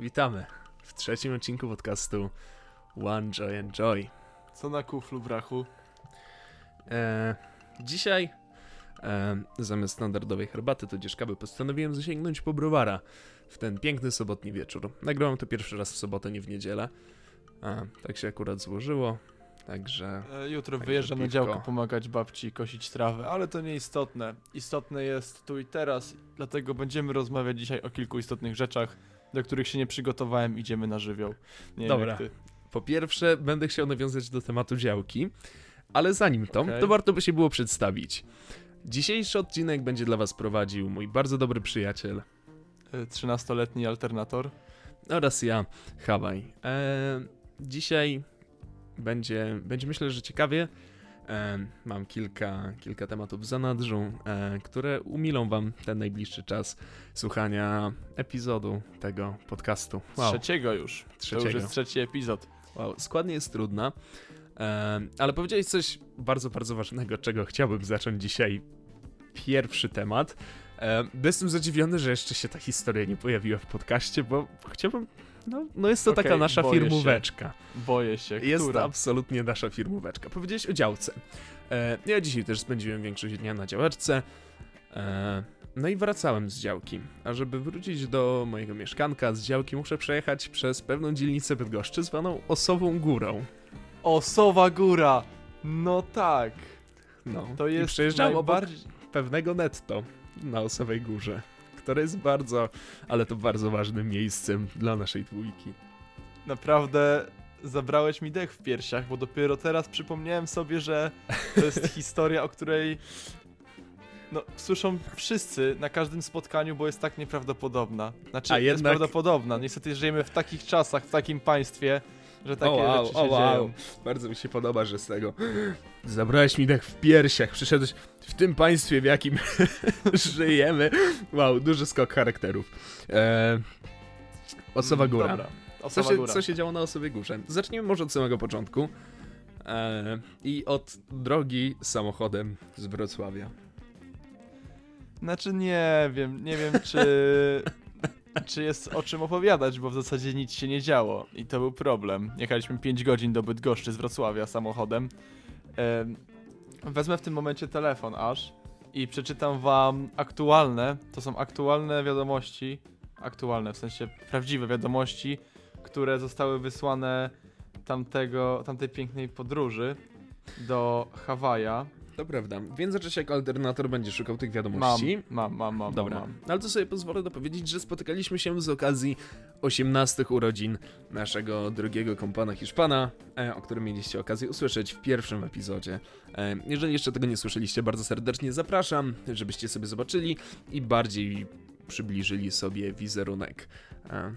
Witamy w trzecim odcinku podcastu One Joy and Joy. Co na kuflu, brachu? E, dzisiaj e, zamiast standardowej herbaty tudzież kawy postanowiłem zasięgnąć po browara w ten piękny sobotni wieczór. Nagrałem to pierwszy raz w sobotę, nie w niedzielę. A, tak się akurat złożyło, także... E, jutro Także wyjeżdżam na piwko. działkę pomagać babci kosić trawę, ale to nieistotne. Istotne jest tu i teraz, dlatego będziemy rozmawiać dzisiaj o kilku istotnych rzeczach, do których się nie przygotowałem, idziemy na żywioł. Nie Dobra. Po pierwsze, będę chciał nawiązać do tematu działki, ale zanim to, Okej. to warto by się było przedstawić. Dzisiejszy odcinek będzie dla Was prowadził mój bardzo dobry przyjaciel E, 13-letni alternator. oraz ja, Hawaj. E, dzisiaj będzie, będzie myślę, że ciekawie. E, mam kilka, kilka tematów w zanadrzu, e, które umilą Wam ten najbliższy czas słuchania epizodu tego podcastu. Wow, Trzeciego już. To trzeciego. już jest trzeci epizod. Wow, składnie jest trudna, e, ale powiedziałeś coś bardzo, bardzo ważnego, czego chciałbym zacząć dzisiaj. Pierwszy temat. Jestem zadziwiony, że jeszcze się ta historia nie pojawiła w podcaście, bo chciałbym. No, no jest to Okej, taka nasza boję się. firmóweczka. Boję się, Jest która? to absolutnie nasza firmóweczka. Powiedziałeś o działce. E, ja dzisiaj też spędziłem większość dnia na działeczce. E, no i wracałem z działki. A żeby wrócić do mojego mieszkanka z działki, muszę przejechać przez pewną dzielnicę Bydgoszczy zwaną Osową Górą. Osowa Góra! No tak. No, To i jest przejeżdżałem obok najbardziej... pewnego netto na Osowej Górze, które jest bardzo, ale to bardzo ważnym miejscem dla naszej dwójki. Naprawdę zabrałeś mi dech w piersiach, bo dopiero teraz przypomniałem sobie, że to jest historia, o której no, słyszą wszyscy na każdym spotkaniu, bo jest tak nieprawdopodobna. Znaczy, A jest jednak- prawdopodobna. Niestety żyjemy w takich czasach, w takim państwie, że takie o wow, rzeczy się o wow. dzieją. Bardzo mi się podoba, że z tego zabrałeś mi dech w piersiach, przyszedłeś w tym państwie, w jakim żyjemy. Wow, duży skok charakterów. E, Osowa Góra. Dobra, Co Osowa się, Góra. co się działo na Osowej Górze? Zacznijmy może od samego początku. E, I od drogi samochodem z Wrocławia. Znaczy nie wiem, nie wiem czy, czy jest o czym opowiadać, bo w zasadzie nic się nie działo i to był problem. Jechaliśmy 5 godzin do Bydgoszczy z Wrocławia samochodem. Em, wezmę w tym momencie telefon aż i przeczytam wam aktualne, to są aktualne wiadomości, aktualne w sensie prawdziwe wiadomości, które zostały wysłane tamtego, tamtej pięknej podróży do Hawaja. To prawda. W międzyczasie jako alternator będzie szukał tych Mam, wiadomości. mam, mam, mam, Dobra, mam. ale to sobie pozwolę dopowiedzieć, że spotykaliśmy się z okazji 18 urodzin naszego drugiego kompana Hiszpana, e, o którym mieliście okazję usłyszeć w pierwszym epizodzie. E, jeżeli jeszcze tego nie słyszeliście, bardzo serdecznie zapraszam, żebyście sobie zobaczyli i bardziej przybliżyli sobie wizerunek e,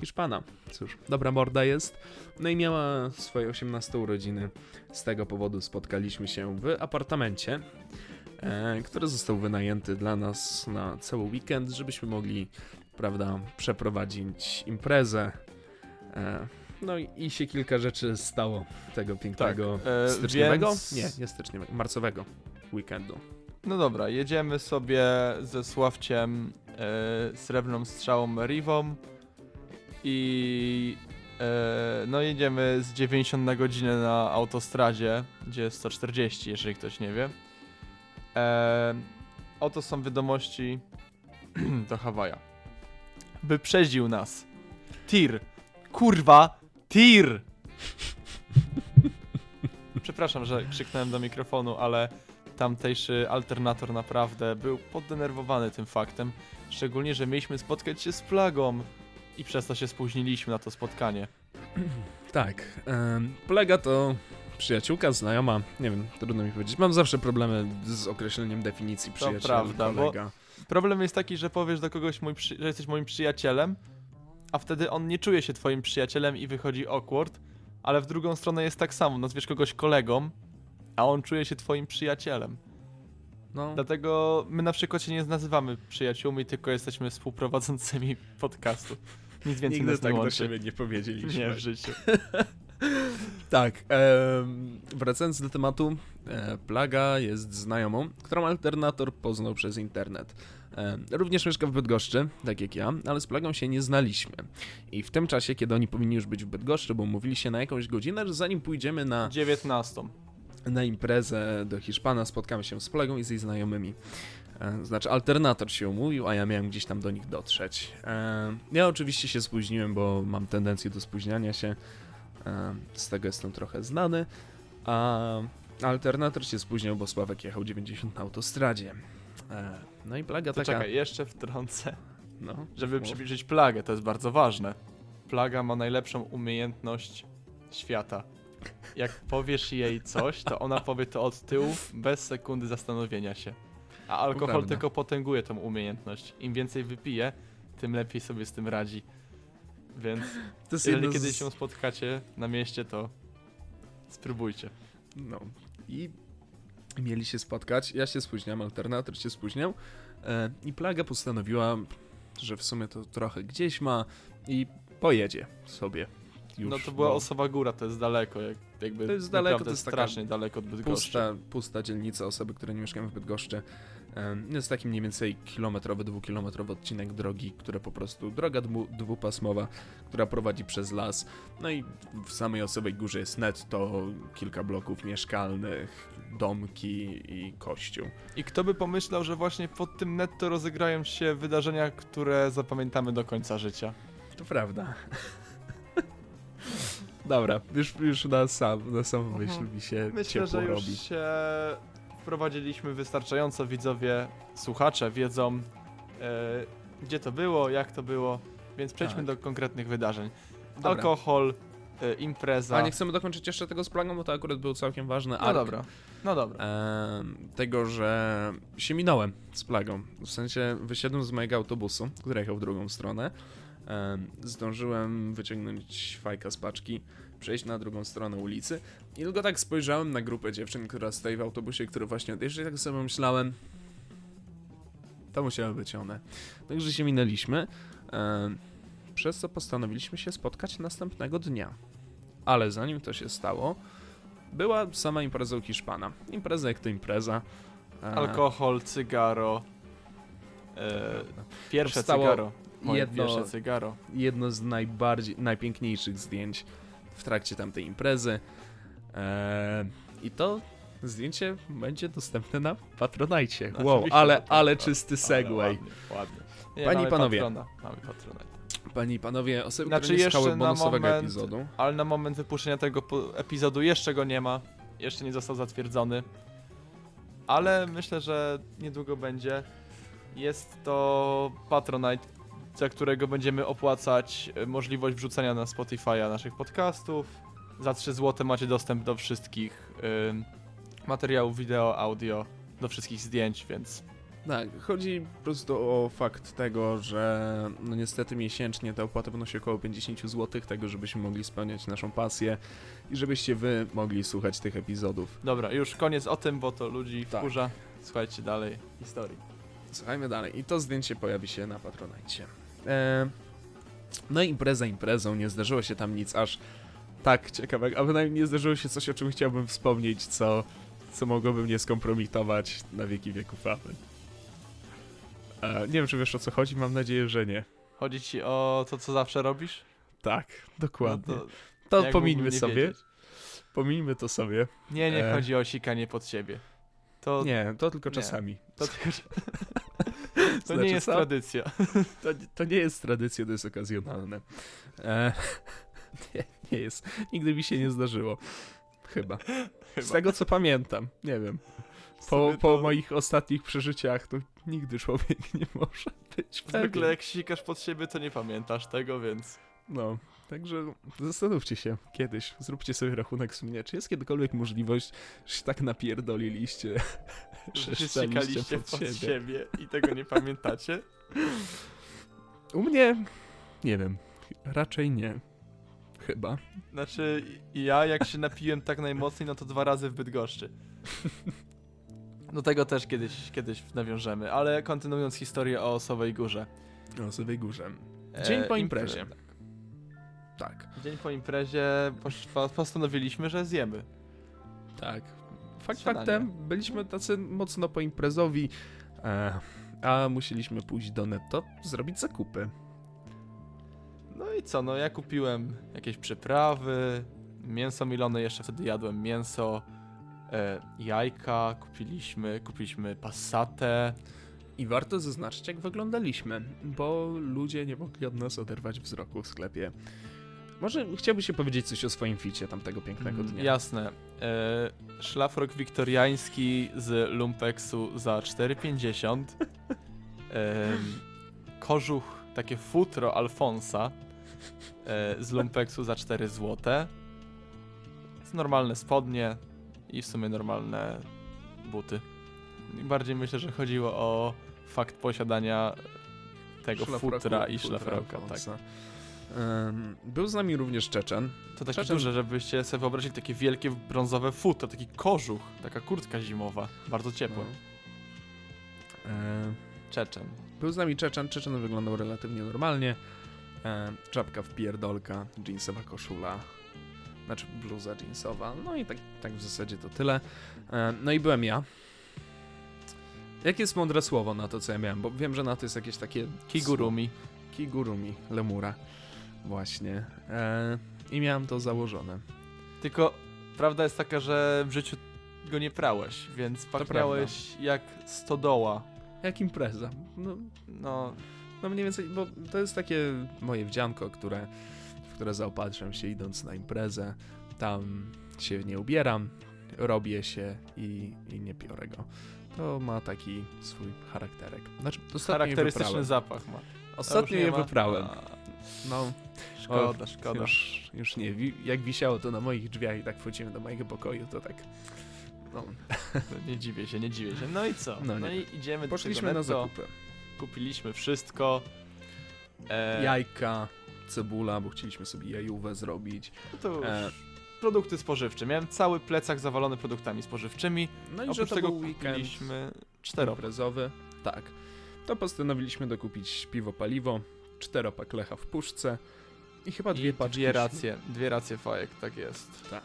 Hiszpana. Cóż, dobra morda jest. No i miała swoje 18 urodziny. Z tego powodu spotkaliśmy się w apartamencie e, który został wynajęty dla nas na cały weekend, żebyśmy mogli, prawda, przeprowadzić imprezę. E, no i, się kilka rzeczy stało tego pięknego Tak, e, styczniowego? więc- Nie, nie styczniowego, marcowego weekendu. No dobra, jedziemy sobie ze Sławciem e, srebrną strzałą Rivą i e, no jedziemy z 90 na godzinę na autostradzie, gdzie jest 140, jeżeli ktoś nie wie. E, oto są wiadomości do Hawaja. Wyprzedził nas. Tir. Kurwa, tir! Przepraszam, że krzyknąłem do mikrofonu, ale tamtejszy alternator naprawdę był poddenerwowany tym faktem. Szczególnie, że mieliśmy spotkać się z plagą i przez to się spóźniliśmy na to spotkanie. Tak, em, Plega to przyjaciółka, znajoma, nie wiem, trudno mi powiedzieć. Mam zawsze problemy z określeniem definicji przyjaciela, prawda, bo- kolega. Problem jest taki, że powiesz do kogoś, mój że jesteś moim przyjacielem, a wtedy on nie czuje się twoim przyjacielem i wychodzi awkward, ale w drugą stronę jest tak samo. Nazwiesz kogoś kolegą, a on czuje się twoim przyjacielem. No, Dlatego my na przykład się nie nazywamy przyjaciółmi, tylko jesteśmy współprowadzącymi podcastu. Nic więcej nigdy nas nie tak do łączy. siebie nie powiedzieliśmy. Nie w życiu. Tak, em, wracając do tematu, e, Plaga jest znajomą, którą alternator poznał przez internet. E, również mieszka w Bydgoszczy, tak jak ja, ale z Plagą się nie znaliśmy. I w tym czasie, kiedy oni powinni już być w Bydgoszczy, bo umówili się na jakąś godzinę, że zanim pójdziemy na 19. na imprezę do Hiszpana, spotkamy się z Plagą i z jej znajomymi. E, Znaczy, alternator się umówił, a ja miałem gdzieś tam do nich dotrzeć. E, Ja oczywiście się spóźniłem, bo mam tendencję do spóźniania się. E, Z tego jestem trochę znany. A alternator się spóźnił, bo Sławek jechał 90 na autostradzie. No i plaga To taka. czekaj, jeszcze wtrącę. No, Żeby przybliżyć plagę, to jest bardzo ważne. Plaga ma najlepszą umiejętność świata. Jak powiesz jej coś, to ona powie to od tyłu, bez sekundy zastanowienia się. A alkohol tylko potęguje tą umiejętność. Im więcej wypije, tym lepiej sobie z tym radzi. Więc jeżeli jedno kiedyś z- się spotkacie na mieście, to spróbujcie. No i mieli się spotkać. Ja się spóźniam, alternator się spóźniał. E, I plaga postanowiła, że w sumie to trochę gdzieś ma i pojedzie sobie. Już, no to była bo Osowa Góra, to jest daleko. Jak, jakby To jest daleko, to jest strasznie daleko od Bydgoszczy. pusta, pusta dzielnica, osoby, które nie mieszkają w Bydgoszczy. Jest taki mniej więcej kilometrowy, dwukilometrowy odcinek drogi, które po prostu, droga dwu, dwupasmowa, która prowadzi przez las. No i w samej Osowej Górze jest netto kilka bloków mieszkalnych, domki i kościół. I kto by pomyślał, że właśnie pod tym netto rozegrają się wydarzenia, które zapamiętamy do końca życia. To prawda. Dobra, już, już na sam, na sam myśl Mhm. mi się Myślę, ciepło że już robi. się wprowadziliśmy wystarczająco, widzowie, słuchacze wiedzą, e, gdzie to było, jak to było, więc przejdźmy Tak. do konkretnych wydarzeń. Dobra. Alkohol, e, impreza. A nie chcemy dokończyć jeszcze tego z plagą, bo to akurat był całkiem ważny No ark. dobra, no dobra. em, tego, że się minąłem z plagą. W sensie wysiadłem z mojego autobusu, który jechał w drugą stronę. Em, zdążyłem wyciągnąć fajka z paczki, przejść na drugą stronę ulicy i tylko tak spojrzałem na grupę dziewczyn, która stoi w autobusie, który właśnie odjeżdża i tak sobie myślałem, to musiały być one. Także się minęliśmy, em, przez co postanowiliśmy się spotkać następnego dnia. Ale zanim to się stało, była sama impreza u Hiszpana. Impreza jak to impreza. E, Alkohol, cygaro. E, pierwsze Powstało cygaro. Moje jedno- pierwsze cygaro. jedno z najbardziej, najpiękniejszych zdjęć w trakcie tamtej imprezy. E, I to zdjęcie będzie dostępne na Patronite. Wow, Oczywiście, ale, że tak, ale tak. czysty Ale segway. Ładnie, ładnie. Nie, Panie i mamy panowie. Patrona, mamy patrona. Panie i panowie, osoby, Znaczy które nie jeszcze bonusowego moment- epizodu. Ale na moment wypuszczenia tego epizodu jeszcze go nie ma. Jeszcze nie został zatwierdzony. Ale myślę, że niedługo będzie. Jest to Patronite, za którego będziemy opłacać e, możliwość wrzucenia na Spotify'a naszych podcastów. Za 3 zł macie dostęp do wszystkich materiałów wideo, audio, do wszystkich zdjęć, więc Tak, chodzi po prostu o fakt tego, że no niestety miesięcznie te opłaty wynosi około 50 zł, tego żebyśmy mogli spełniać naszą pasję i żebyście wy mogli słuchać tych epizodów. dobra, już koniec o tym, bo to ludzi Tak. wkurza. Słuchajcie dalej historii. Słuchajmy dalej. I to zdjęcie pojawi się na Patronite. E, no i impreza imprezą, nie zdarzyło się tam nic aż tak ciekawego, a bynajmniej nie zdarzyło się coś, o czym chciałbym wspomnieć, co, co mogłoby mnie skompromitować na wieki wieków. Amen. E, nie wiem, czy wiesz o co chodzi, mam nadzieję, że nie. Chodzi ci o to, co zawsze robisz? Tak, dokładnie. No to to pomińmy sobie. wiedzieć? Pomińmy to sobie. Nie, nie E. chodzi o sikanie pod siebie. To, Nie, to tylko nie. czasami. to, tylko, to Znaczy nie jest co? tradycja. To, to nie jest tradycja, to jest okazjonalne. E, nie, nie jest. Nigdy mi się nie zdarzyło. Chyba. Z Chyba. tego co pamiętam. Nie wiem. Po, po to moich ostatnich przeżyciach to nigdy człowiek nie może być Zwykle pewien. jak sikasz pod siebie, to nie pamiętasz tego, więc... No, także zastanówcie się kiedyś. Zróbcie sobie rachunek sumienia. Czy jest kiedykolwiek możliwość, że się tak napierdoliliście, że sikaliście pod, pod siebie? siebie i tego nie pamiętacie? U mnie, nie wiem, raczej nie. Chyba. Znaczy, ja jak się napiłem tak najmocniej, no to dwa razy w Bydgoszczy. Do tego też kiedyś, kiedyś nawiążemy, ale kontynuując historię o Osowej Górze. Na Osowej Górze. Dzień po impre- imprezie. Tak, Dzień po imprezie postanowiliśmy, że zjemy. tak. Fakt Śniadanie. faktem, byliśmy tacy mocno poimprezowi, e, a musieliśmy pójść do netto, zrobić zakupy. No i co, no ja kupiłem jakieś przyprawy, mięso milone, jeszcze wtedy jadłem mięso, e, jajka kupiliśmy, kupiliśmy passatę. I warto zaznaczyć, jak wyglądaliśmy, bo ludzie nie mogli od nas oderwać wzroku w sklepie. Może chciałbyś się powiedzieć coś o swoim ficie tamtego pięknego Mm, dnia? Jasne. E, szlafrok wiktoriański z lumpeksu za 4,50. E, kożuch, takie futro Alfonsa e, z lumpeksu za 4 zł. Normalne spodnie i w sumie normalne buty. I bardziej myślę, że chodziło o fakt posiadania tego Szlafroku, futra i szlafroka. Tak. Alfonsa. Em, Był z nami również Czeczen. To takie Czasem- duże, żebyście sobie wyobrazili takie wielkie brązowe futro, taki kożuch, taka kurtka zimowa, bardzo ciepła. No. E, Czeczen. Był z nami Czeczen. Czeczen wyglądał relatywnie normalnie. E, czapka w pierdolka, jeansowa koszula, znaczy bluza jeansowa. No i tak, tak w zasadzie to tyle. E, no i byłem ja. Jakie jest mądre słowo na to, co ja miałem? Bo wiem, że na to jest jakieś takie... Kigurumi. Kigurumi, lemura. Właśnie. E, I miałem to założone. Tylko prawda jest taka, że w życiu go nie prałeś, więc pachniałeś jak stodoła. Jak impreza. No, No, no mniej więcej, bo to jest takie moje wdzianko, które, w które zaopatrzam się idąc na imprezę. Tam się nie ubieram, robię się i, i nie piorę go. To ma taki swój charakterek. Znaczy, charakterystyczny wyprałem. zapach ma. Ostatnio je ma? wyprałem. A, No, Szkoda, o, szkoda. Już, już nie. Jak wisiało to na moich drzwiach i tak wchodziłem do mojego pokoju, to tak... No, Nie dziwię się, nie dziwię się. No i co? No No, i idziemy poszliśmy do na tego netto, zakupy. kupiliśmy wszystko. E, Jajka, cebula, bo chcieliśmy sobie jajówę zrobić. To już E, produkty spożywcze. Miałem cały plecak zawalony produktami spożywczymi. No i że Oprócz to tego był kupiliśmy. Tak. To postanowiliśmy dokupić piwo paliwo, czteropak lecha w puszce i chyba dwie I paczki. dwie racje, dwie racje fajek, tak jest. Tak.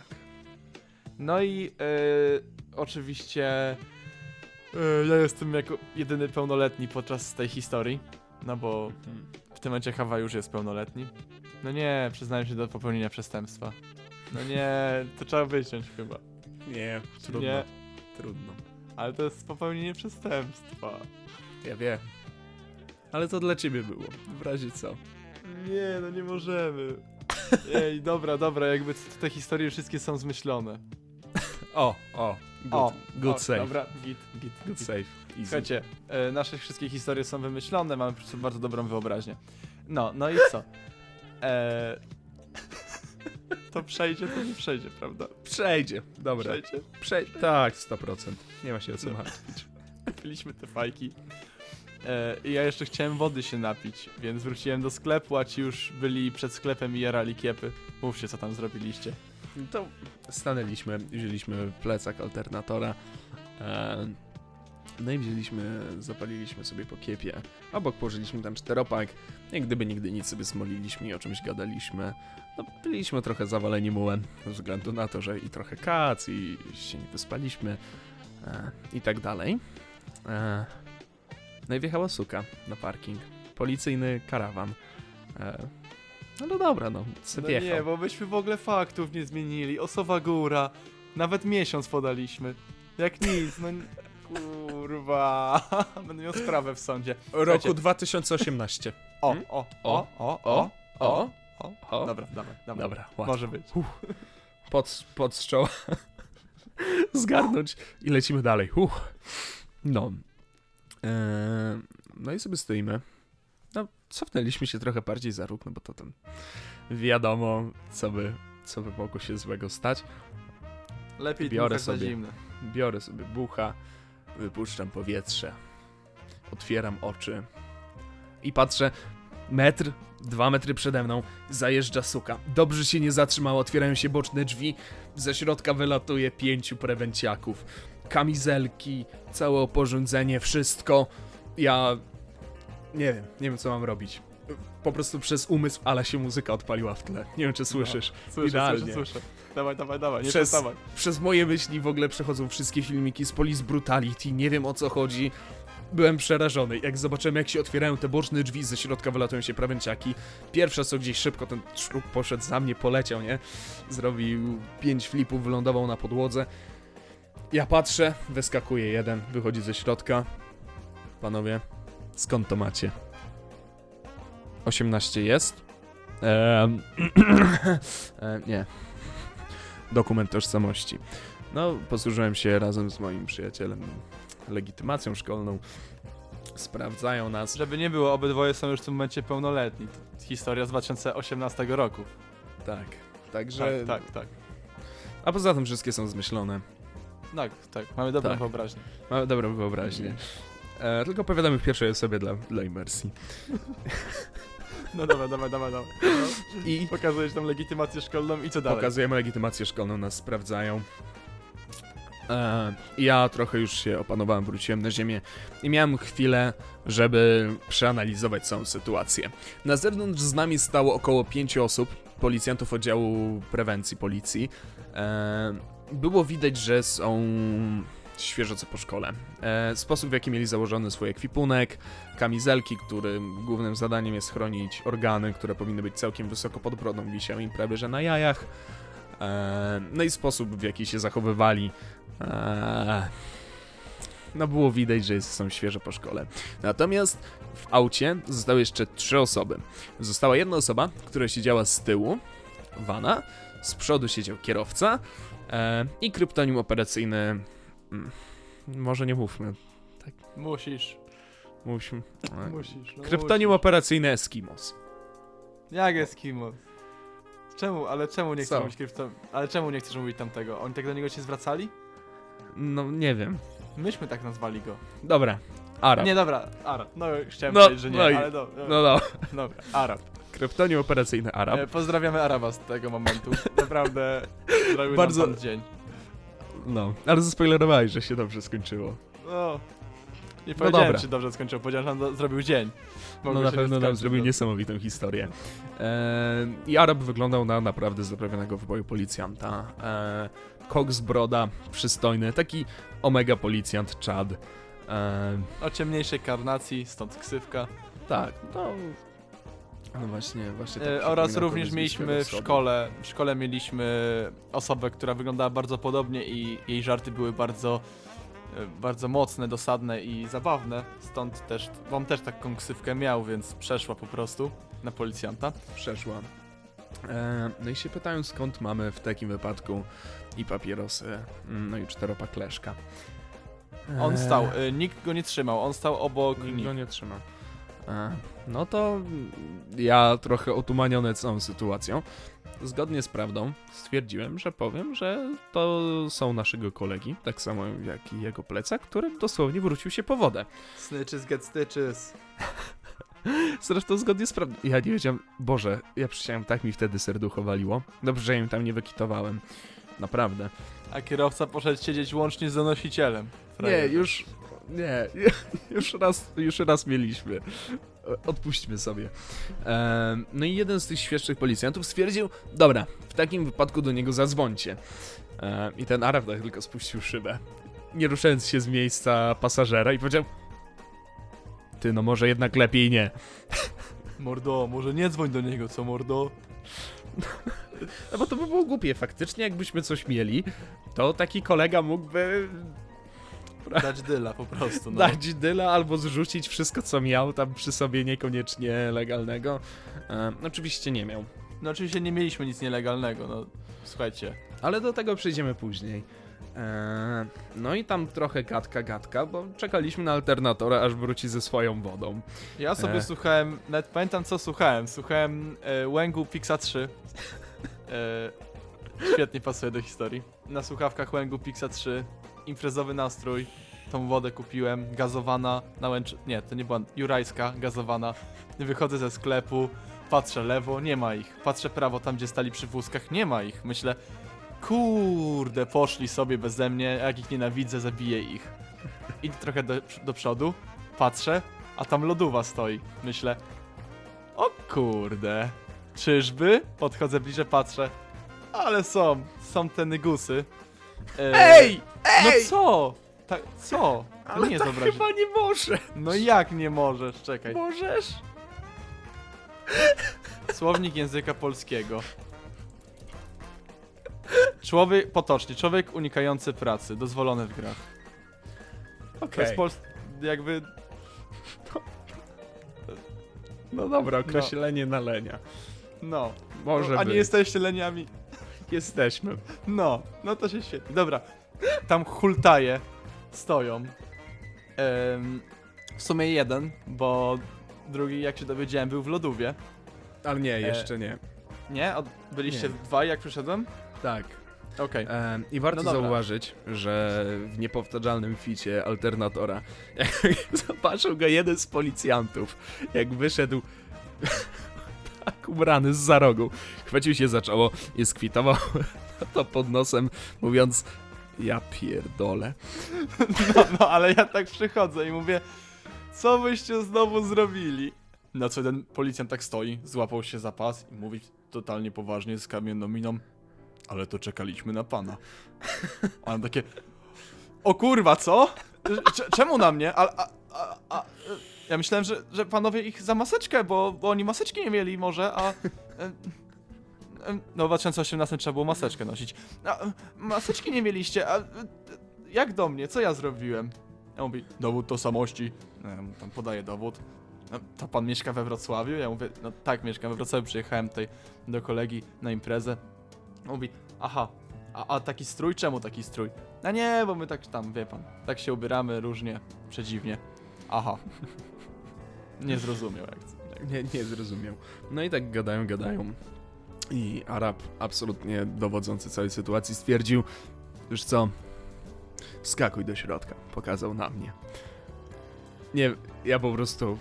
No i e, oczywiście e, ja jestem jako jedyny pełnoletni podczas tej historii, no bo Hmm. w tym momencie Hawa już jest pełnoletni. No nie, przyznaję się do popełnienia przestępstwa. No nie, to trzeba wyciąć chyba. Nie, trudno. Nie, Trudno. ale to jest popełnienie przestępstwa. Ja wiem. Ale to dla ciebie było. W razie co. Nie, no nie możemy. Ej, dobra, dobra, jakby te historie wszystkie są zmyślone. O, o. Good, O, good o, save. Dobra, git, git, Good git. save. Easy. Słuchajcie, e, nasze wszystkie historie są wymyślone, mamy bardzo dobrą wyobraźnię. No, no i co? E, to przejdzie, to nie przejdzie, prawda? Przejdzie. Dobra. Przejdzie. Przej tak, 100%. Nie ma się o co No. martwić. Kupiliśmy te fajki. E, I ja jeszcze chciałem wody się napić, więc wróciłem do sklepu, a ci już byli przed sklepem i jarali kiepy. Mówcie, co tam zrobiliście. To stanęliśmy, wzięliśmy plecak alternatora. E, no i wzięliśmy, zapaliliśmy sobie po kiepie. Obok położyliśmy tam czteropak. Jak gdyby nigdy nic sobie smoliliśmy i o czymś gadaliśmy. No, byliśmy trochę zawaleni mułem, ze względu na to, że i trochę kac, i się nie wyspaliśmy, e, i tak dalej. E, no i wjechała suka na parking. Policyjny karawan. E, no, no dobra, no, se No wjechał. nie, bo byśmy w ogóle faktów nie zmienili. Osowa góra. Nawet miesiąc podaliśmy. Jak nic, no kurwa. Będę miał sprawę w sądzie. Roku Słuchajcie. 2018. O, Hmm? o, o, o, o, O, o. o. Dobra, dawaj, dawaj. Dobra, łatwo. Może być. Pod, pod z czoła. Zgarnąć i lecimy dalej. Uff. No. Eee, no i sobie stoimy. No, cofnęliśmy się trochę bardziej za róg, no bo to tam wiadomo, co by, co by mogło się złego stać. Lepiej Biorę sobie. zimne. Biorę sobie bucha, wypuszczam powietrze, otwieram oczy i patrzę, metr, dwa metry przede mną, zajeżdża suka. Dobrze się nie zatrzymało, otwierają się boczne drzwi, ze środka wylatuje pięciu prewenciaków. Kamizelki, całe oporządzenie, wszystko. Ja nie wiem, nie wiem co mam robić. po prostu przez umysł, ale się muzyka odpaliła w tle. Nie wiem, czy słyszysz. Słyszę, Idealnie. słyszę, słyszę. Dawaj, dawaj, dawaj, nie Przez- przestawaj. Przez moje myśli w ogóle przechodzą wszystkie filmiki z Police Brutality, nie wiem o co chodzi. Byłem przerażony, jak zobaczyłem jak się otwierają te boczne drzwi, ze środka wylatują się prawęciaki. Pierwsze co gdzieś szybko ten szluk poszedł za mnie, poleciał, nie? Zrobił pięć flipów, wylądował na podłodze. Ja patrzę, wyskakuje jeden, wychodzi ze środka. Panowie, skąd to macie? 18 jest? Ehm, e, nie. Dokument tożsamości. No, posłużyłem się razem z moim przyjacielem legitymacją szkolną. Sprawdzają nas. Żeby nie było, obydwoje są już w tym momencie pełnoletni. Historia z 2018 roku. Tak. Także. Tak, tak, tak. A poza tym wszystkie są zmyślone. Tak, tak, mamy dobrą Tak. wyobraźnię. Mamy dobrą wyobraźnię. E, tylko opowiadamy w pierwszej osobie dla, dla imersji. No dobra, dawaj, dawaj, dawaj. I Pokazujesz tam legitymację szkolną i co dalej? pokazujemy legitymację szkolną, nas sprawdzają. E, ja trochę już się opanowałem, wróciłem na ziemię i miałem chwilę, żeby przeanalizować całą sytuację. Na zewnątrz z nami stało około pięciu osób, policjantów oddziału prewencji policji. E, było widać, że są świeżo co po szkole. E, sposób w jaki mieli założony swój ekwipunek, kamizelki, którym głównym zadaniem jest chronić organy, które powinny być całkiem wysoko pod brodą, wisiały im prawie że na jajach. E, no i sposób w jaki się zachowywali. E, no było widać, że są świeżo po szkole. Natomiast w aucie zostały jeszcze trzy osoby. Została jedna osoba, która siedziała z tyłu, vana, z przodu siedział kierowca i kryptonim operacyjny. mm, Może nie mówmy. Musisz, Mówmy. e, musisz. No Kryptonim musisz. operacyjny Eskimos. Jak Eskimo? Czemu, ale czemu nie chcesz mówić krypto... Ale czemu nie chcesz mówić tamtego? Oni tak do niego się zwracali? No nie wiem. Myśmy tak nazwali go. Dobra. Arab. Nie, dobra, Arab. No, chciałem No, powiedzieć, że nie, no i- ale do, do, No no. dobra, Arab. Kryptonim operacyjny Arab. E, pozdrawiamy Araba z tego momentu. Naprawdę zrobił Bardzo- nam dzień. No. Ale zaspoilerowałeś, że się dobrze skończyło. No. Nie powiedziałem, dobra. czy dobrze skończył, powiedziałem, że nam do, zrobił dzień. No Mogło na pewno nam zrobił no. niesamowitą historię. E, I Arab wyglądał na naprawdę zaprawionego w boju policjanta. E, Cox Broda, przystojny, taki omega policjant Chad. E, O ciemniejszej karnacji, stąd ksywka. tak, no... No właśnie, właśnie tak E, oraz również mieliśmy w szkole, w szkole mieliśmy osobę, która wyglądała bardzo podobnie i jej żarty były bardzo, e, bardzo mocne, dosadne i zabawne. Stąd też, on też taką ksywkę miał, więc przeszła po prostu na policjanta. Przeszła. E, no i się pytają, skąd mamy w takim wypadku i papierosy, mm, no i czteropak leszka. On stał, e, nikt go nie trzymał, on stał obok Nikt go nie trzyma. No to ja trochę otumaniony całą sytuacją, zgodnie z prawdą stwierdziłem, że powiem, że to są naszego kolegi, tak samo jak i jego plecak, który dosłownie wrócił się po wodę. Snitches get stitches. Zresztą zgodnie z prawdą. Ja nie wiedziałem, Boże, ja przysiąłem, tak mi wtedy serducho waliło. Dobrze, że im tam nie wykitowałem. Naprawdę. A kierowca poszedł siedzieć łącznie z donosicielem. Nie, Frajer. już. Nie, już raz, już raz mieliśmy. Odpuśćmy sobie. No i jeden z tych świeższych policjantów stwierdził: Dobra, w takim wypadku do niego zadzwońcie. I ten Arab tak tylko spuścił szybę, nie ruszając się z miejsca pasażera, i powiedział: Ty, no może jednak lepiej nie. Mordo, może nie dzwoń do niego, co mordo? No bo to by było głupie. Faktycznie, jakbyśmy coś mieli, to taki kolega mógłby Dać dyla po prostu, no. dać dyla albo zrzucić wszystko, co miał tam przy sobie niekoniecznie legalnego. E, oczywiście nie miał. No oczywiście nie mieliśmy nic nielegalnego, no. Słuchajcie. Ale do tego przejdziemy później. E, no i tam trochę gadka, gadka, bo czekaliśmy na alternatora, aż wróci ze swoją wodą. Ja sobie E. słuchałem, nawet pamiętam co słuchałem. Słuchałem e, Łęgu Pixa 3. E, świetnie pasuje do historii. Na słuchawkach Łęgu Pixa 3. Imprezowy nastrój. Tą wodę kupiłem, gazowana, na łęcz... Nie, to nie była jurajska, gazowana. Wychodzę ze sklepu, patrzę lewo, nie ma ich. Patrzę prawo, tam gdzie stali przy wózkach, nie ma ich. Myślę, kurde, poszli sobie beze mnie, jak ich nienawidzę, zabiję ich. Idę trochę do, do przodu, patrzę, a tam lodówa stoi. Myślę, O kurde. Czyżby? Podchodzę bliżej, patrzę. Ale są, są te nygusy. E, Ej! No Ej! co? Tak, co? To Ale nie jest tak chyba nie może. No jak nie możesz? Czekaj. Możesz? Słownik języka polskiego. Człowiek, potocznie, człowiek unikający pracy, dozwolony w grach. To Okej. jest pols... jakby... No dobra, określenie na lenia. no. Może A nie być. jesteście leniami. Jesteśmy. No, no to się świetnie. Dobra, tam hultaje stoją. W sumie jeden, bo drugi, jak się dowiedziałem, był w lodówie. Ale nie, jeszcze nie. Nie? Od, byliście Nie. dwaj, jak przyszedłem? Tak. Okej. E, I warto No dobra. zauważyć, że w niepowtarzalnym ficie Alternatora, jak zobaczył go jeden z policjantów, jak wyszedł ubrany z za rogu, chwycił się za czoło i skwitował to pod nosem, mówiąc ja pierdolę. No, no, ale ja tak przychodzę i mówię, co wyście znowu zrobili? Na co ten policjant tak stoi, złapał się za pas i mówi totalnie poważnie z kamienną miną, ale to czekaliśmy na pana. A on takie, o kurwa, co? Cze- czemu na mnie? A, a, a, a, ja myślałem, że, że panowie ich za maseczkę, bo, bo oni maseczki nie mieli może, a... e, e, No w 2018 trzeba było maseczkę nosić. A, maseczki nie mieliście, a... e, Jak do mnie? Co ja zrobiłem? Ja mówi, dowód tożsamości. No, ja tam podaję dowód. No, to pan mieszka we Wrocławiu? Ja mówię, no tak, mieszkam we Wrocławiu, przyjechałem tutaj do kolegi na imprezę. Mówi, aha, a, a taki strój? Czemu taki strój? No nie, bo my tak tam, wie pan, tak się ubieramy różnie, przedziwnie. Aha. Nie zrozumiał Nie, nie zrozumiał. No i tak gadają, gadają. I Arab, absolutnie dowodzący całej sytuacji, stwierdził, już co, skakuj do środka. Pokazał na mnie. Nie, ja po prostu,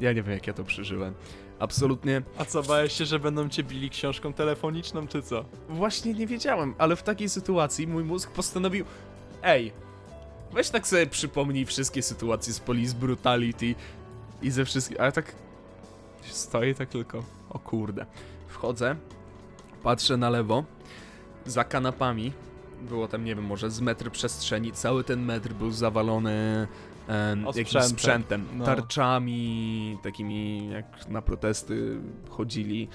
ja nie wiem jak ja to przeżyłem. Absolutnie, A co, bałeś się, że będą cię bili książką telefoniczną, czy co? właśnie nie wiedziałem, ale w takiej sytuacji mój mózg postanowił, ej, weź tak sobie przypomnij wszystkie sytuacje z Police Brutality i ze wszystkich, ale tak stoję tak tylko, o kurde. Wchodzę, patrzę na lewo, za kanapami, było tam, nie wiem, może z metr przestrzeni, cały ten metr był zawalony em, jakimś sprzętem, No. tarczami, takimi jak na protesty chodzili,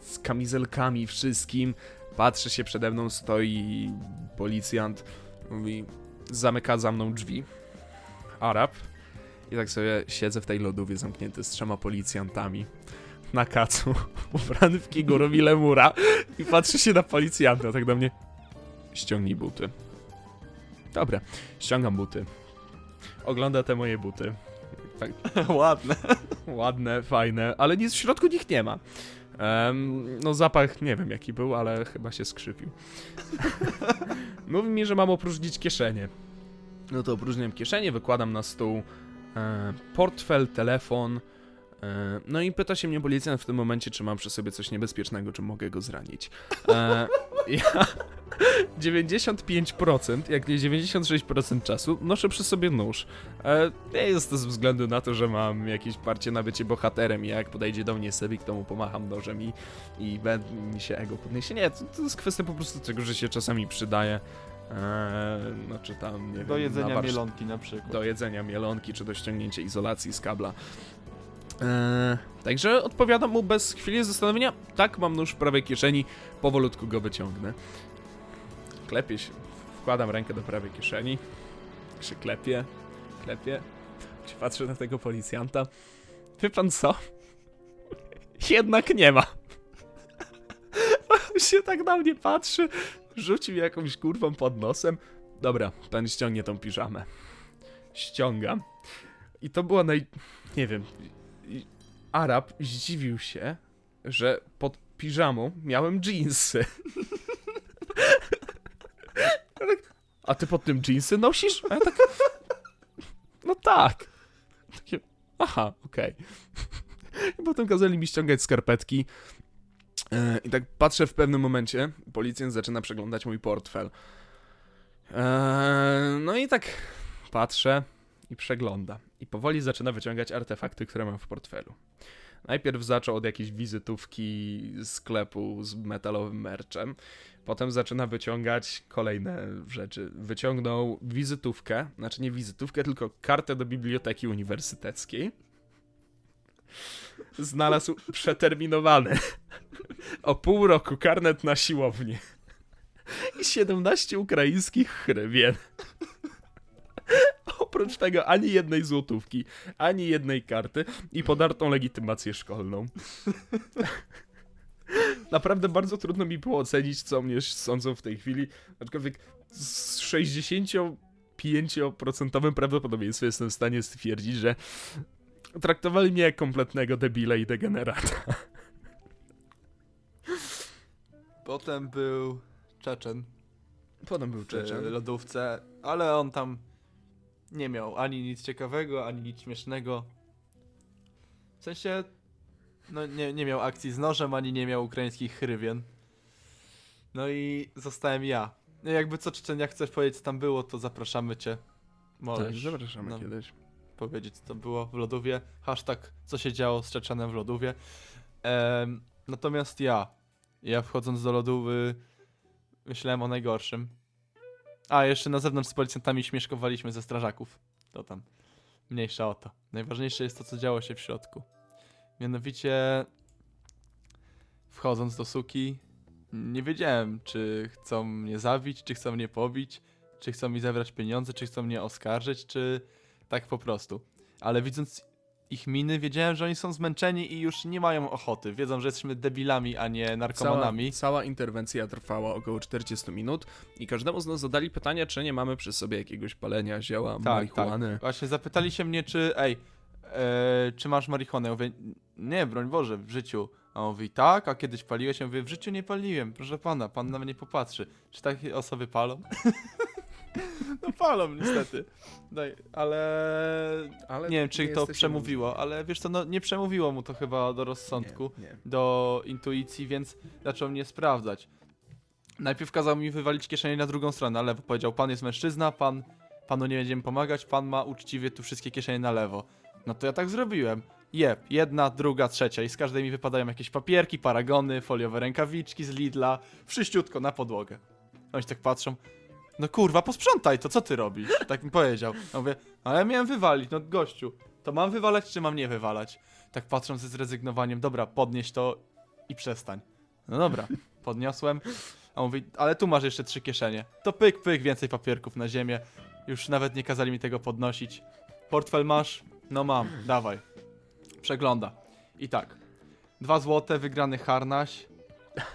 z kamizelkami, wszystkim. Patrzę się, przede mną stoi policjant, mówi, zamyka za mną drzwi, Arab, i tak sobie siedzę w tej lodówie zamknięty z trzema policjantami na kacu, ubrany w Kiguro Lemura i patrzy się na policjanta, tak do mnie. Ściągnij buty. Dobra, ściągam buty. Ogląda te moje buty. Tak, Ładne. ładne, fajne, ale nic w środku nich nie ma. Em, no zapach nie wiem jaki był, ale chyba się skrzypił. Mówi mi, że mam opróżnić kieszenie. No to opróżniam kieszenie, wykładam na stół portfel, telefon. E, no i pyta się mnie policjant w tym momencie, czy mam przy sobie coś niebezpiecznego, czy mogę go zranić. E, ja 95%, jak nie 96% czasu noszę przy sobie nóż. E, nie jest to ze względu na to, że mam jakieś parcie na bycie bohaterem i jak podejdzie do mnie Sebik, to mu pomacham nożem i, i mi się ego podniesie. Nie, to, to jest kwestia po prostu tego, że się czasami przydaje. E, no czy tam, nie wiem, Do na jedzenia warsz- mielonki na przykład. do jedzenia mielonki, czy do ściągnięcia izolacji z kabla. Eee, także odpowiadam mu bez chwili zastanowienia. Tak, mam nóż w prawej kieszeni, powolutku go wyciągnę. Klepię się, wkładam rękę do prawej kieszeni, się klepię, klepię, się patrzę na tego policjanta. Wie pan co? Jednak nie ma. On się tak na mnie patrzy, rzucił jakąś kurwą pod nosem. Dobra, pan ściągnie tą piżamę. Ściągam. I to było naj... nie wiem... Arab zdziwił się, że pod piżamą miałem jeansy. A ty pod tym jeansy nosisz? A ja tak... No tak. Takie... Aha, okej. I potem kazali mi ściągać skarpetki. E, I tak patrzę w pewnym momencie, policjant zaczyna przeglądać mój portfel. Eee, no i tak patrzę i przegląda. I powoli zaczyna wyciągać artefakty, które mam w portfelu. Najpierw zaczął od jakiejś wizytówki sklepu z metalowym merchem. Potem zaczyna wyciągać kolejne rzeczy. Wyciągnął wizytówkę, znaczy nie wizytówkę, tylko kartę do biblioteki uniwersyteckiej. Znalazł przeterminowany o pół roku karnet na siłownię i 17 ukraińskich hrywien. Oprócz tego ani jednej złotówki, ani jednej karty i podartą legitymację szkolną. Naprawdę bardzo trudno mi było ocenić, co mnie sądzą w tej chwili, aczkolwiek z 65% prawdopodobieństwem jestem w stanie stwierdzić, że traktowali mnie jak kompletnego debila i degenerata. Potem był Czeczen Potem był w e, lodówce, ale on tam nie miał ani nic ciekawego, ani nic śmiesznego. W sensie, no nie, nie miał akcji z nożem, ani nie miał ukraińskich chrywien. No i zostałem ja. Jakby co Czeczenia chcesz powiedzieć tam było, to zapraszamy cię. Możesz tak, zapraszamy no, kiedyś. Powiedzieć co to było w lodówie. Hashtag co się działo z Czeczenem w lodówie. Em, natomiast ja, ja wchodząc do lodówy myślałem o najgorszym. A, jeszcze na zewnątrz z policjantami śmieszkowaliśmy ze strażaków. To tam. Mniejsza o to. Najważniejsze jest to, co działo się w środku. Mianowicie, wchodząc do suki, nie wiedziałem, czy chcą mnie zabić, czy chcą mnie pobić, czy chcą mi zabrać pieniądze, czy chcą mnie oskarżyć, czy tak po prostu. Ale widząc ich miny, wiedziałem, że oni są zmęczeni i już nie mają ochoty. Wiedzą, że jesteśmy debilami, a nie narkomanami. Cała, cała interwencja trwała około 40 minut i każdemu z nas zadali pytanie, czy nie mamy przy sobie jakiegoś palenia, zioła, Tak, marihuany. tak. Właśnie zapytali się mnie, czy ej, e, czy masz marihuanę? Ja mówię, nie, broń Boże, w życiu. A on mówi, tak, a kiedyś paliłeś? Ja mówię, w życiu nie paliłem, proszę pana, pan na mnie popatrzy. Czy takie osoby palą? no palą niestety. Daj, ale... Ale Nie wiem, czy to jesteśmy- przemówiło, ale wiesz co, no nie przemówiło mu to chyba do rozsądku. Nie, nie. do intuicji, więc zaczął mnie sprawdzać. Najpierw kazał mi wywalić kieszenie na drugą stronę, na lewo. Powiedział, pan jest mężczyzna, pan, panu nie będziemy pomagać, pan ma uczciwie tu wszystkie kieszenie na lewo. No to ja tak zrobiłem. Jeb, jedna, druga, trzecia i z każdej mi wypadają jakieś papierki, paragony, foliowe rękawiczki z Lidla, wszyściutko na podłogę. Oni tak patrzą, no kurwa, posprzątaj to, co ty robisz? Tak mi powiedział. Ja mówię, ale miałem wywalić, no gościu, to mam wywalać, czy mam nie wywalać? Tak patrzą ze zrezygnowaniem, dobra, podnieś to i przestań. No dobra, podniosłem. A on mówi, ale tu masz jeszcze trzy kieszenie. To pyk, pyk, więcej papierków na ziemię. Już nawet nie kazali mi tego podnosić. Portfel masz? No mam, dawaj. Przegląda. I tak. Dwa złote, wygrany harnaś.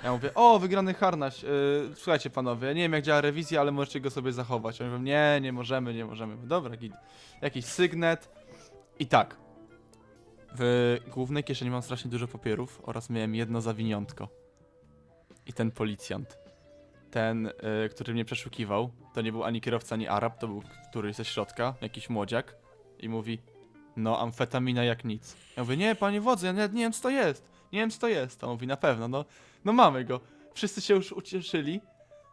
Ja mówię, o, wygrany harnaś. Yy, słuchajcie panowie, nie wiem jak działa rewizja, ale możecie go sobie zachować. Oni mówią, nie, nie możemy, nie możemy. Dobra, git. Jakiś sygnet. I tak. W głównej kieszeni mam strasznie dużo papierów oraz miałem jedno zawiniątko. I ten policjant, ten, y, który mnie przeszukiwał, to nie był ani kierowca, ani Arab, to był któryś ze środka, jakiś młodziak. I mówi, no amfetamina jak nic. Ja mówię, nie, panie wodzu, ja nie wiem co to jest. Nie wiem co to jest. A on mówi, na pewno, no, no mamy go. Wszyscy się już ucieszyli.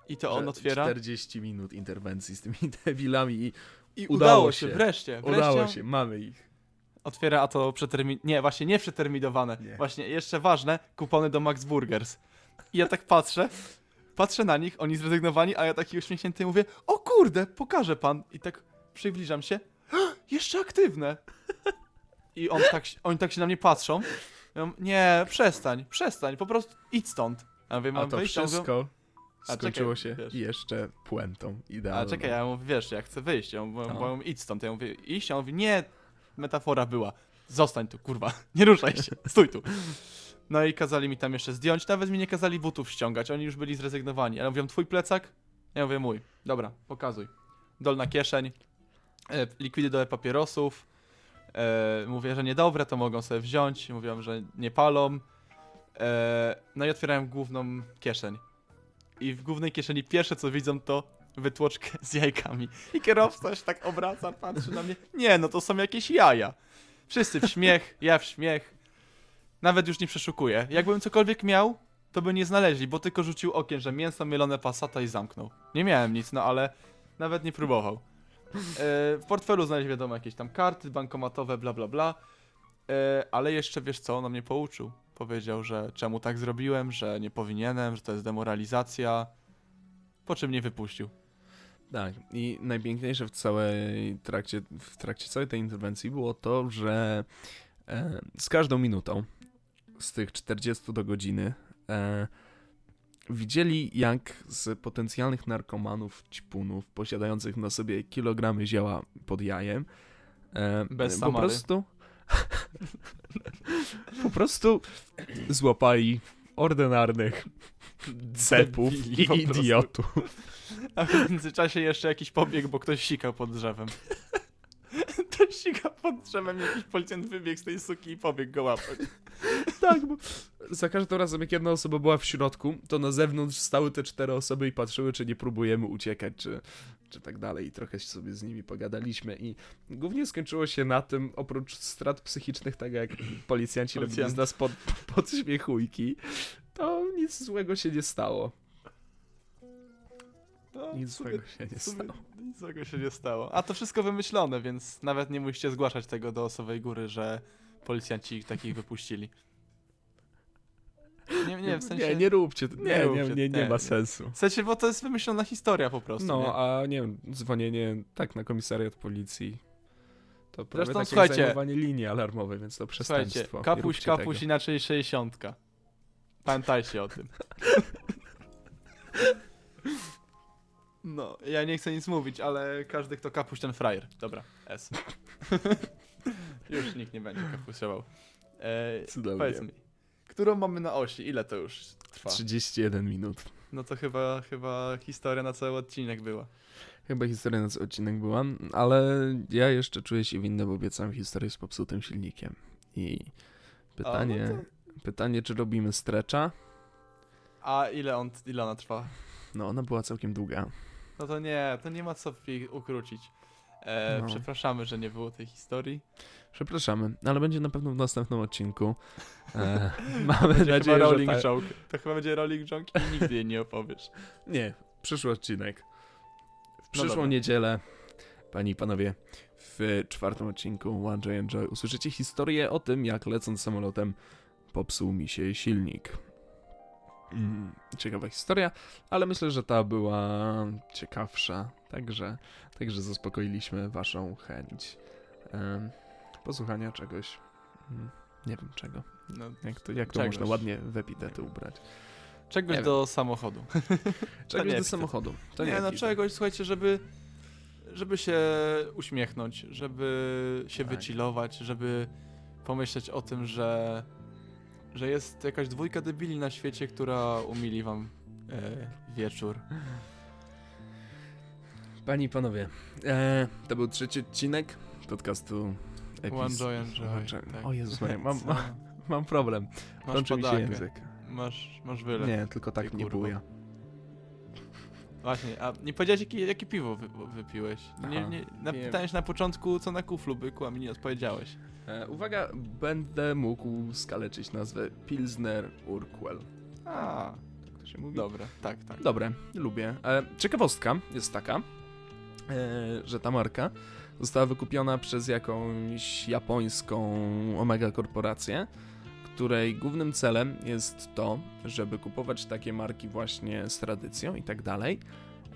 I to on otwiera. 40 minut interwencji z tymi debilami i I udało udało się, wreszcie. wreszcie udało się, mamy ich. Otwiera, a to przetermin... Nie, właśnie nie przeterminowane. Nie. Właśnie jeszcze ważne, kupony do Max Burgers. I ja tak patrzę, patrzę na nich, oni zrezygnowani, a ja taki uśmiechnięty mówię, o kurde, pokaże pan. I tak przybliżam się, jeszcze aktywne. I on tak, oni tak się na mnie patrzą. Ja mówię, nie, przestań, przestań, po prostu idź stąd. Ja mówię, A mam to wyjść? A on mówią, wszystko A skończyło czekaj, się wiesz. jeszcze puentą idealną. A czekaj, ja mówię, wiesz, ja chcę wyjść. Ja mówię, No. bo ja mówię, idź stąd. Ja mówię, iść? A on mówi, nie, metafora była. Zostań tu, kurwa, nie ruszaj się, stój tu. No i kazali mi tam jeszcze zdjąć, nawet mi nie kazali butów ściągać, oni już byli zrezygnowani. Ale mówią, twój plecak? Ja mówię, mój. Dobra, pokazuj. Dolna kieszeń, e, likwidy do papierosów. E, mówię, że niedobre, to mogą sobie wziąć. Mówią, że nie palą. E, no i otwierałem główną kieszeń. I w głównej kieszeni pierwsze co widzą to wytłoczkę z jajkami. I kierowca się tak obraca, patrzy na mnie. Nie, no to są jakieś jaja. Wszyscy w śmiech, ja w śmiech. Nawet już nie przeszukuję. Jakbym cokolwiek miał, to by nie znaleźli, bo tylko rzucił okien, że mięso mielone pasata i zamknął. Nie miałem nic, no ale nawet nie próbował. E, w portfelu znaleźć wiadomo jakieś tam karty bankomatowe, bla bla bla. E, ale jeszcze wiesz co, on mnie pouczył. Powiedział, że czemu tak zrobiłem, że nie powinienem, że to jest demoralizacja. Po czym mnie wypuścił. Tak, i najpiękniejsze w całej trakcie, w trakcie całej tej interwencji było to, że e, z każdą minutą z tych 40 do godziny widzieli jak z potencjalnych narkomanów, ćpunów, posiadających na sobie kilogramy zioła pod jajem, e, Bez po Samary. prostu po prostu złapali ordynarnych cepów i idiotów. A w międzyczasie jeszcze jakiś pobieg, bo ktoś sikał pod drzewem. Ktoś sikał pod drzewem, jakiś policjant wybiegł z tej suki i pobiegł go łapać. Tak, bo za każdym razem, jak jedna osoba była w środku, to na zewnątrz stały te cztery osoby i patrzyły, czy nie próbujemy uciekać, czy, czy tak dalej. I trochę sobie z nimi pogadaliśmy. I głównie skończyło się na tym, oprócz strat psychicznych, tak jak policjanci robili z Policjant. nas pod, podśmiechujki, to nic złego się nie stało. No, Nic złego się nie stało. Nic złego się nie stało. A to wszystko wymyślone, więc nawet nie musicie zgłaszać tego do Osowej Góry, że policjanci takich wypuścili. Nie, nie, w sensie... Nie, nie róbcie. Nie, nie, róbcie, nie, nie, nie, ma sensu. W sensie, bo to jest wymyślona historia po prostu, No, a nie wiem, dzwonienie tak na komisariat policji. To prawie Zresztą jak słuchajcie- zajmowanie linii alarmowej, więc to przestępstwo. Kapuś, kapuś, tego. inaczej 60. Pamiętajcie o tym. No, ja nie chcę nic mówić, ale każdy, kto kapuś, ten frajer. Dobra, S. już nikt nie będzie kapusiował. E, Cudownie. powiedz mi, którą mamy na osi? Ile to już trwa? 31 minut. No to chyba, chyba historia na cały odcinek była. Chyba historia na cały odcinek była, ale ja jeszcze czuję się winny, bo obiecałem historię z popsutym silnikiem. I pytanie, A, no pytanie czy robimy stretcha? A ile, on, ile ona trwa? No, ona była całkiem długa. No to nie, to nie ma co ukrócić. E, No. Przepraszamy, że nie było tej historii. Przepraszamy, ale będzie na pewno w następnym odcinku. E, mamy Będzie nadzieję, chyba że rolling ta... joke. To chyba będzie rolling joke i nigdy jej nie opowiesz. Nie, przyszły odcinek. W przyszłą dobra. niedzielę, pani i panowie, w czwartym odcinku One Joy usłyszycie historię o tym, jak lecąc samolotem popsuł mi się silnik. Mm, ciekawa historia, ale myślę, że ta była ciekawsza, także, także zaspokoiliśmy waszą chęć em, posłuchania czegoś, mm, nie wiem czego, No, jak to, jak to można ładnie w epitety ubrać. czegoś Nie do samochodu. Czegoś do samochodu. To nie, nie no czegoś, słuchajcie, żeby, żeby się uśmiechnąć, żeby się Tak. wychillować, żeby pomyśleć o tym, że, że jest jakaś dwójka debili na świecie, która umili wam e, wieczór. Panie i panowie, e, to był trzeci odcinek podcastu Epis. One Joy tak. O Jezus Maria, mam, Co? mam, mam problem. Masz Kończy mi się język. Masz, masz wylew. Nie, tylko tak Ty nie buja. Właśnie, a nie powiedziałeś jakie, jakie piwo wy, wypiłeś? Nie, nie, na, pytałeś na początku co na kuflu byku, a mi nie odpowiedziałeś. E, uwaga, będę mógł skaleczyć nazwę Pilsner Urquell. A, Tak to się mówi? dobra, tak, tak. Dobre, lubię. E, ciekawostka jest taka, że ta marka została wykupiona przez jakąś japońską omega korporację, której głównym celem jest to, żeby kupować takie marki właśnie z tradycją i tak dalej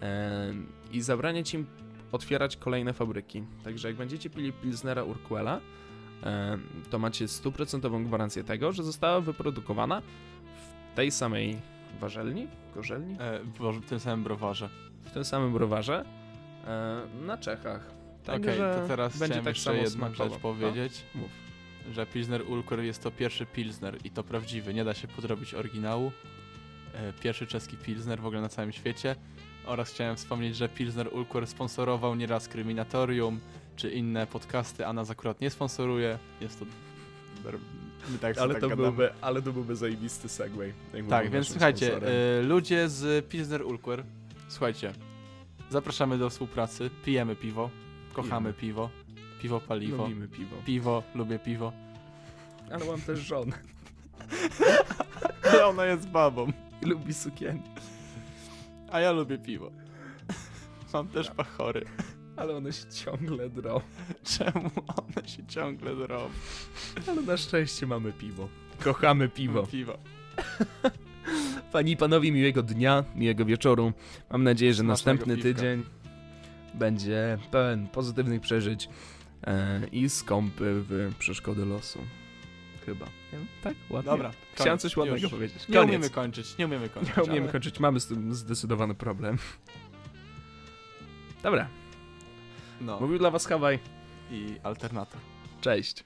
e, i zabraniać im otwierać kolejne fabryki. Także jak będziecie pili Pilsnera Urquella, e, to macie stuprocentową gwarancję tego, że została wyprodukowana w tej samej warzelni, gorzelni, E, w tym samym browarze. w tym samym browarze e, na Czechach. Okej, Także to teraz będzie chciałem tak jeszcze jedną smakowo. rzecz powiedzieć, No, mów. że Pilsner Ulker jest to pierwszy Pilsner i to prawdziwy, nie da się podrobić oryginału. E, pierwszy czeski Pilsner w ogóle na całym świecie. Oraz chciałem wspomnieć, że Pilsner Ulker sponsorował nieraz Kryminatorium czy inne podcasty, a nas akurat nie sponsoruje. Jest to... My tak Ale, tak to gadamy. byłby, ale to byłby zajebisty segway. Tak, więc słuchajcie, y, ludzie z Pilsner Ulker, słuchajcie, zapraszamy do współpracy, pijemy piwo, kochamy piwo, piwo paliwo, Lubimy piwo. piwo, lubię piwo. Ale mam też żonę. I ona jest babą, I lubi sukienki. a ja lubię piwo. Mam też pachory. Ale one się ciągle drą. Czemu one się ciągle zrobią? Ale na szczęście mamy piwo. Kochamy piwo. Piwo. Panie i panowie, miłego dnia, miłego wieczoru. Mam nadzieję, że następny tydzień będzie pełen pozytywnych przeżyć e, i skąpy w przeszkody losu. Chyba. Nie Tak? Ładnie. Dobra, Chciałem koniec, coś ładnego już. powiedzieć. Nie Koniec. umiemy kończyć, nie umiemy kończyć. Nie umiemy ale- kończyć. Mamy z tym zdecydowany problem. Dobra. No Mówił dla was Hawaj. i alternator. Cześć.